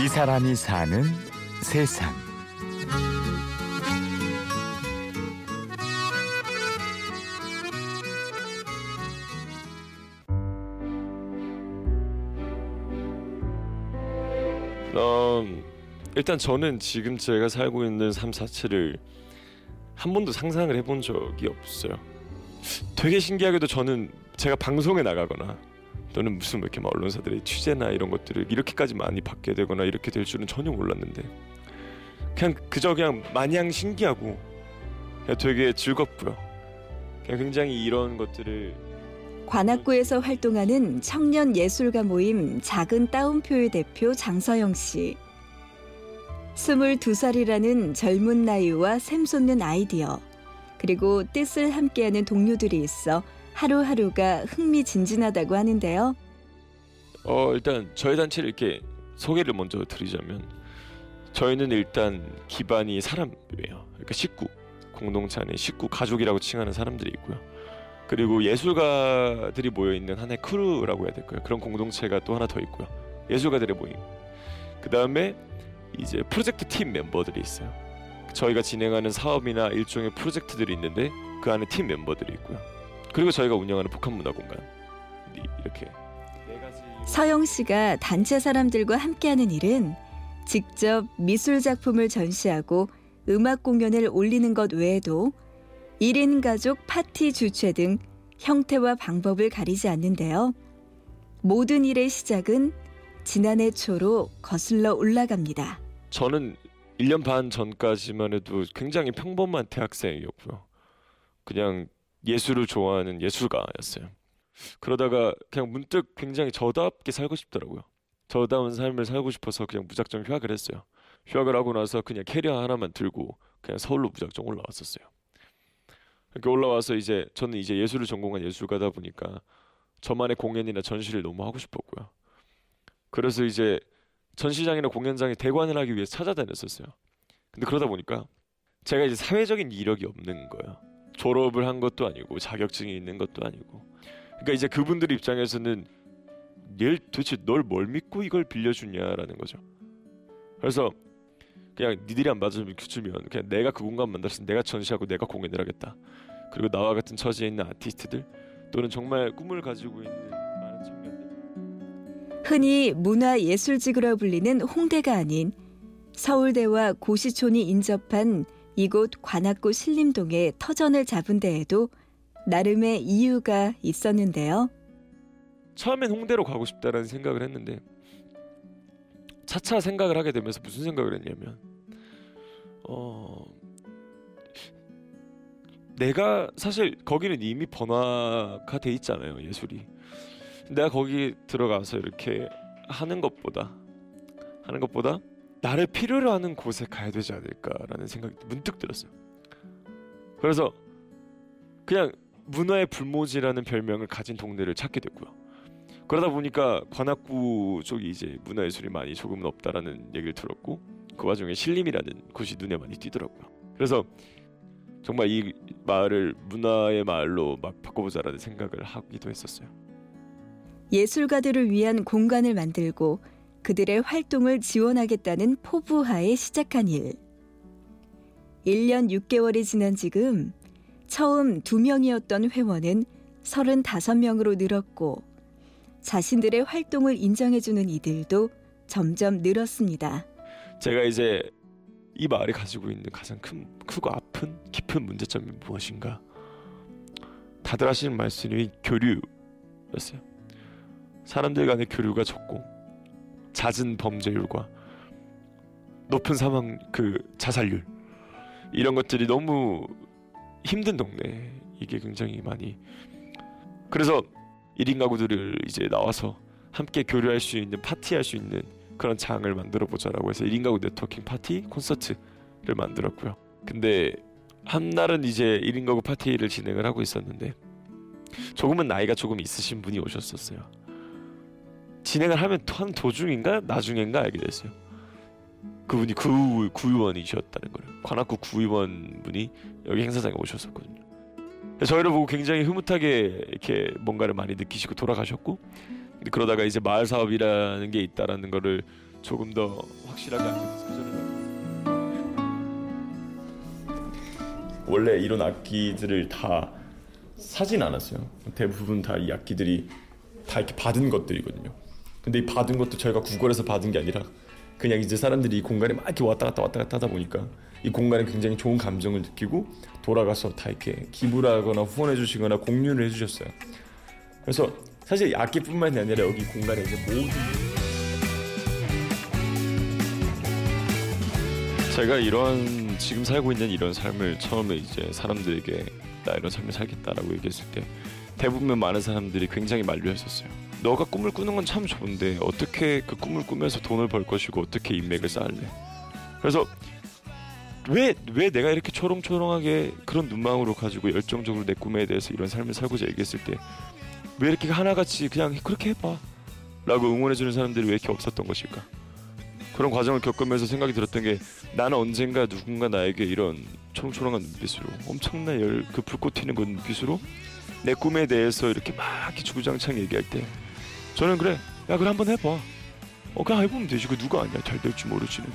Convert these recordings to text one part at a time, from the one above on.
이 사람이 사는 세상. 음, 일단 저는 지금 제가 살고 있는 삶 자체를 한 번도 상상을 해본 적이 없어요. 되게 신기하게도 저는 제가 방송에 나가거나 또는 무슨 뭐 이렇게 막 언론사들의 취재나 이런 것들을 이렇게까지 많이 받게 되거나 이렇게 될 줄은 전혀 몰랐는데 그냥 그저 그냥 마냥 신기하고 그냥 되게 즐겁고요. 그냥 굉장히 이런 것들을 관악구에서 활동하는 청년 예술가 모임 작은 따옴표의 대표 장서영 씨. 22살이라는 젊은 나이와 샘솟는 아이디어, 그리고 뜻을 함께하는 동료들이 있어 하루하루가 흥미진진하다고 하는데요. 어 일단 저희 단체를 이렇게 소개를 먼저 드리자면 저희는 일단 기반이 사람이에요. 그러니까 식구, 공동체 안에 식구, 가족이라고 칭하는 사람들이 있고요. 그리고 예술가들이 모여 있는 하나의 크루라고 해야 될까요? 그런 공동체가 또 하나 더 있고요. 예술가들의 모임. 그 다음에 이제 프로젝트 팀 멤버들이 있어요. 저희가 진행하는 사업이나 일종의 프로젝트들이 있는데 그 안에 팀 멤버들이 있고요. 그리고 저희가 운영하는 복합문화공간 이렇게. 서영 씨가 단체 사람들과 함께하는 일은 직접 미술 작품을 전시하고 음악 공연을 올리는 것 외에도 1인 가족 파티 주최 등 형태와 방법을 가리지 않는데요. 모든 일의 시작은 지난해 초로 거슬러 올라갑니다. 저는 1년 반 전까지만 해도 굉장히 평범한 대학생이었고요. 그냥 예술을 좋아하는 예술가였어요. 그러다가 그냥 문득 굉장히 저답게 살고 싶더라고요. 저다운 삶을 살고 싶어서 그냥 무작정 휴학을 했어요. 휴학을 하고 나서 그냥 캐리어 하나만 들고 그냥 서울로 무작정 올라왔었어요. 이렇게 올라와서 이제 저는 이제 예술을 전공한 예술가다 보니까 저만의 공연이나 전시를 너무 하고 싶었고요. 그래서 이제 전시장이나 공연장에 대관을 하기 위해 찾아다녔었어요. 근데 그러다 보니까 제가 이제 사회적인 이력이 없는 거예요. 졸업을 한 것도 아니고 자격증이 있는 것도 아니고. 그러니까 이제 그분들 입장에서는 얘 도대체 널 뭘 믿고 이걸 빌려주냐라는 거죠. 그래서 그냥 니들이 안 받아주면 그냥 내가 그 공간 만들어서 내가 전시하고 내가 공연을 하겠다. 그리고 나와 같은 처지에 있는 아티스트들 또는 정말 꿈을 가지고 있는 많은 청년들 흔히 문화예술지구라 불리는 홍대가 아닌 서울대와 고시촌이 인접한 이곳 관악구 신림동에 터전을 잡은 데에도 나름의 이유가 있었는데요. 처음엔 홍대로 가고 싶다라는 생각을 했는데 차차 생각을 하게 되면서 무슨 생각을 했냐면 어 내가 사실 거기는 이미 번화가 돼 있잖아요 예술이 내가 거기 들어가서 이렇게 하는 것보다 하는 것보다 나를 필요로 하는 곳에 가야 되지 않을까라는 생각이 문득 들었어요. 그래서 그냥 문화의 불모지라는 별명을 가진 동네를 찾게 됐고요. 그러다 보니까 관악구 쪽이 이제 문화예술이 많이 조금은 없다라는 얘기를 들었고 그 와중에 신림이라는 곳이 눈에 많이 띄더라고요. 그래서 정말 이 마을을 문화의 마을로 막 바꿔보자라는 생각을 하기도 했었어요. 예술가들을 위한 공간을 만들고 그들의 활동을 지원하겠다는 포부하에 시작한 일. 1년 6개월이 지난 지금 처음 2명이었던 회원은 35명으로 늘었고 자신들의 활동을 인정해주는 이들도 점점 늘었습니다. 제가 이제 이 마을이 가지고 있는 가장 큰 크고 아픈 깊은 문제점이 무엇인가? 다들 하시는 말씀이 교류였어요. 사람들 간의 교류가 적고 잦은 범죄율과 높은 사망 그 자살률 이런 것들이 너무 힘든 동네 이게 굉장히 많이 그래서 1인 가구들을 이제 나와서 함께 교류할 수 있는 파티할 수 있는 그런 장을 만들어 보자라고 해서 1인 가구 네트워킹 파티 콘서트를 만들었고요. 근데 한 날은 이제 1인 가구 파티를 진행을 하고 있었는데 조금은 나이가 조금 있으신 분이 오셨었어요. 진행을 하면 한 도중인가 나중인가 알게 됐어요. 그분이 구, 구의원이셨다는 거를 관악구 구의원 분이 여기 행사장에 오셨었거든요. 저희를 보고 굉장히 흐뭇하게 이렇게 뭔가를 많이 느끼시고 돌아가셨고 그러다가 이제 마을 사업이라는 게 있다라는 거를 조금 더 확실하게 원래 이런 악기들을 다 사진 않았어요. 대부분 다 이 악기들이 다 이렇게 받은 것들이거든요. 근데 이 받은 것도 저희가 구걸해서 받은 게 아니라 그냥 이제 사람들이 이 공간에 막 이렇게 왔다 갔다 왔다 갔다 하다 보니까 이 공간에 굉장히 좋은 감정을 느끼고 돌아가서 다 이렇게 기부를 하거나 후원해 주시거나 공유를 해 주셨어요. 그래서 사실 이 악기뿐만이 아니라 여기 공간에 이제 모든 제가 이런 지금 살고 있는 이런 삶을 처음에 이제 사람들에게 나 이런 삶을 살겠다라고 얘기했을 때 대부분 많은 사람들이 굉장히 만류했었어요. 너가 꿈을 꾸는 건 참 좋은데 어떻게 그 꿈을 꾸면서 돈을 벌 것이고 어떻게 인맥을 쌓을래? 그래서 왜 왜 내가 이렇게 초롱초롱하게 그런 눈망울을 가지고 열정적으로 내 꿈에 대해서 이런 삶을 살고자 얘기했을 때 왜 이렇게 하나같이 그냥 그렇게 해봐 라고 응원해주는 사람들이 왜 이렇게 없었던 것일까? 그런 과정을 겪으면서 생각이 들었던 게 나는 언젠가 누군가 나에게 이런 초롱초롱한 눈빛으로 엄청난 열 그 불꽃 튀는 그 눈빛으로 내 꿈에 대해서 이렇게 막 주구장창 얘기할 때 저는 그래 야 그래 한번 해봐 어 그냥 해보면 되지 그 누가 아니야 잘 될지 모르지는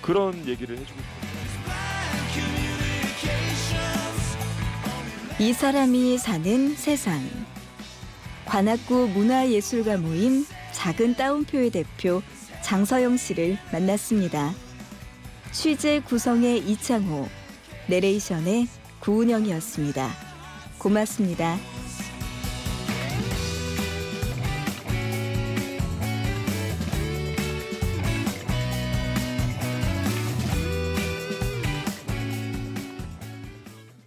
그런 얘기를 해주고 이 사람이 사는 세상. 관악구 문화예술가 모임 작은 따옴표의 대표 장서영 씨를 만났습니다. 취재 구성의 이창호, 내레이션의 구은영이었습니다. 고맙습니다.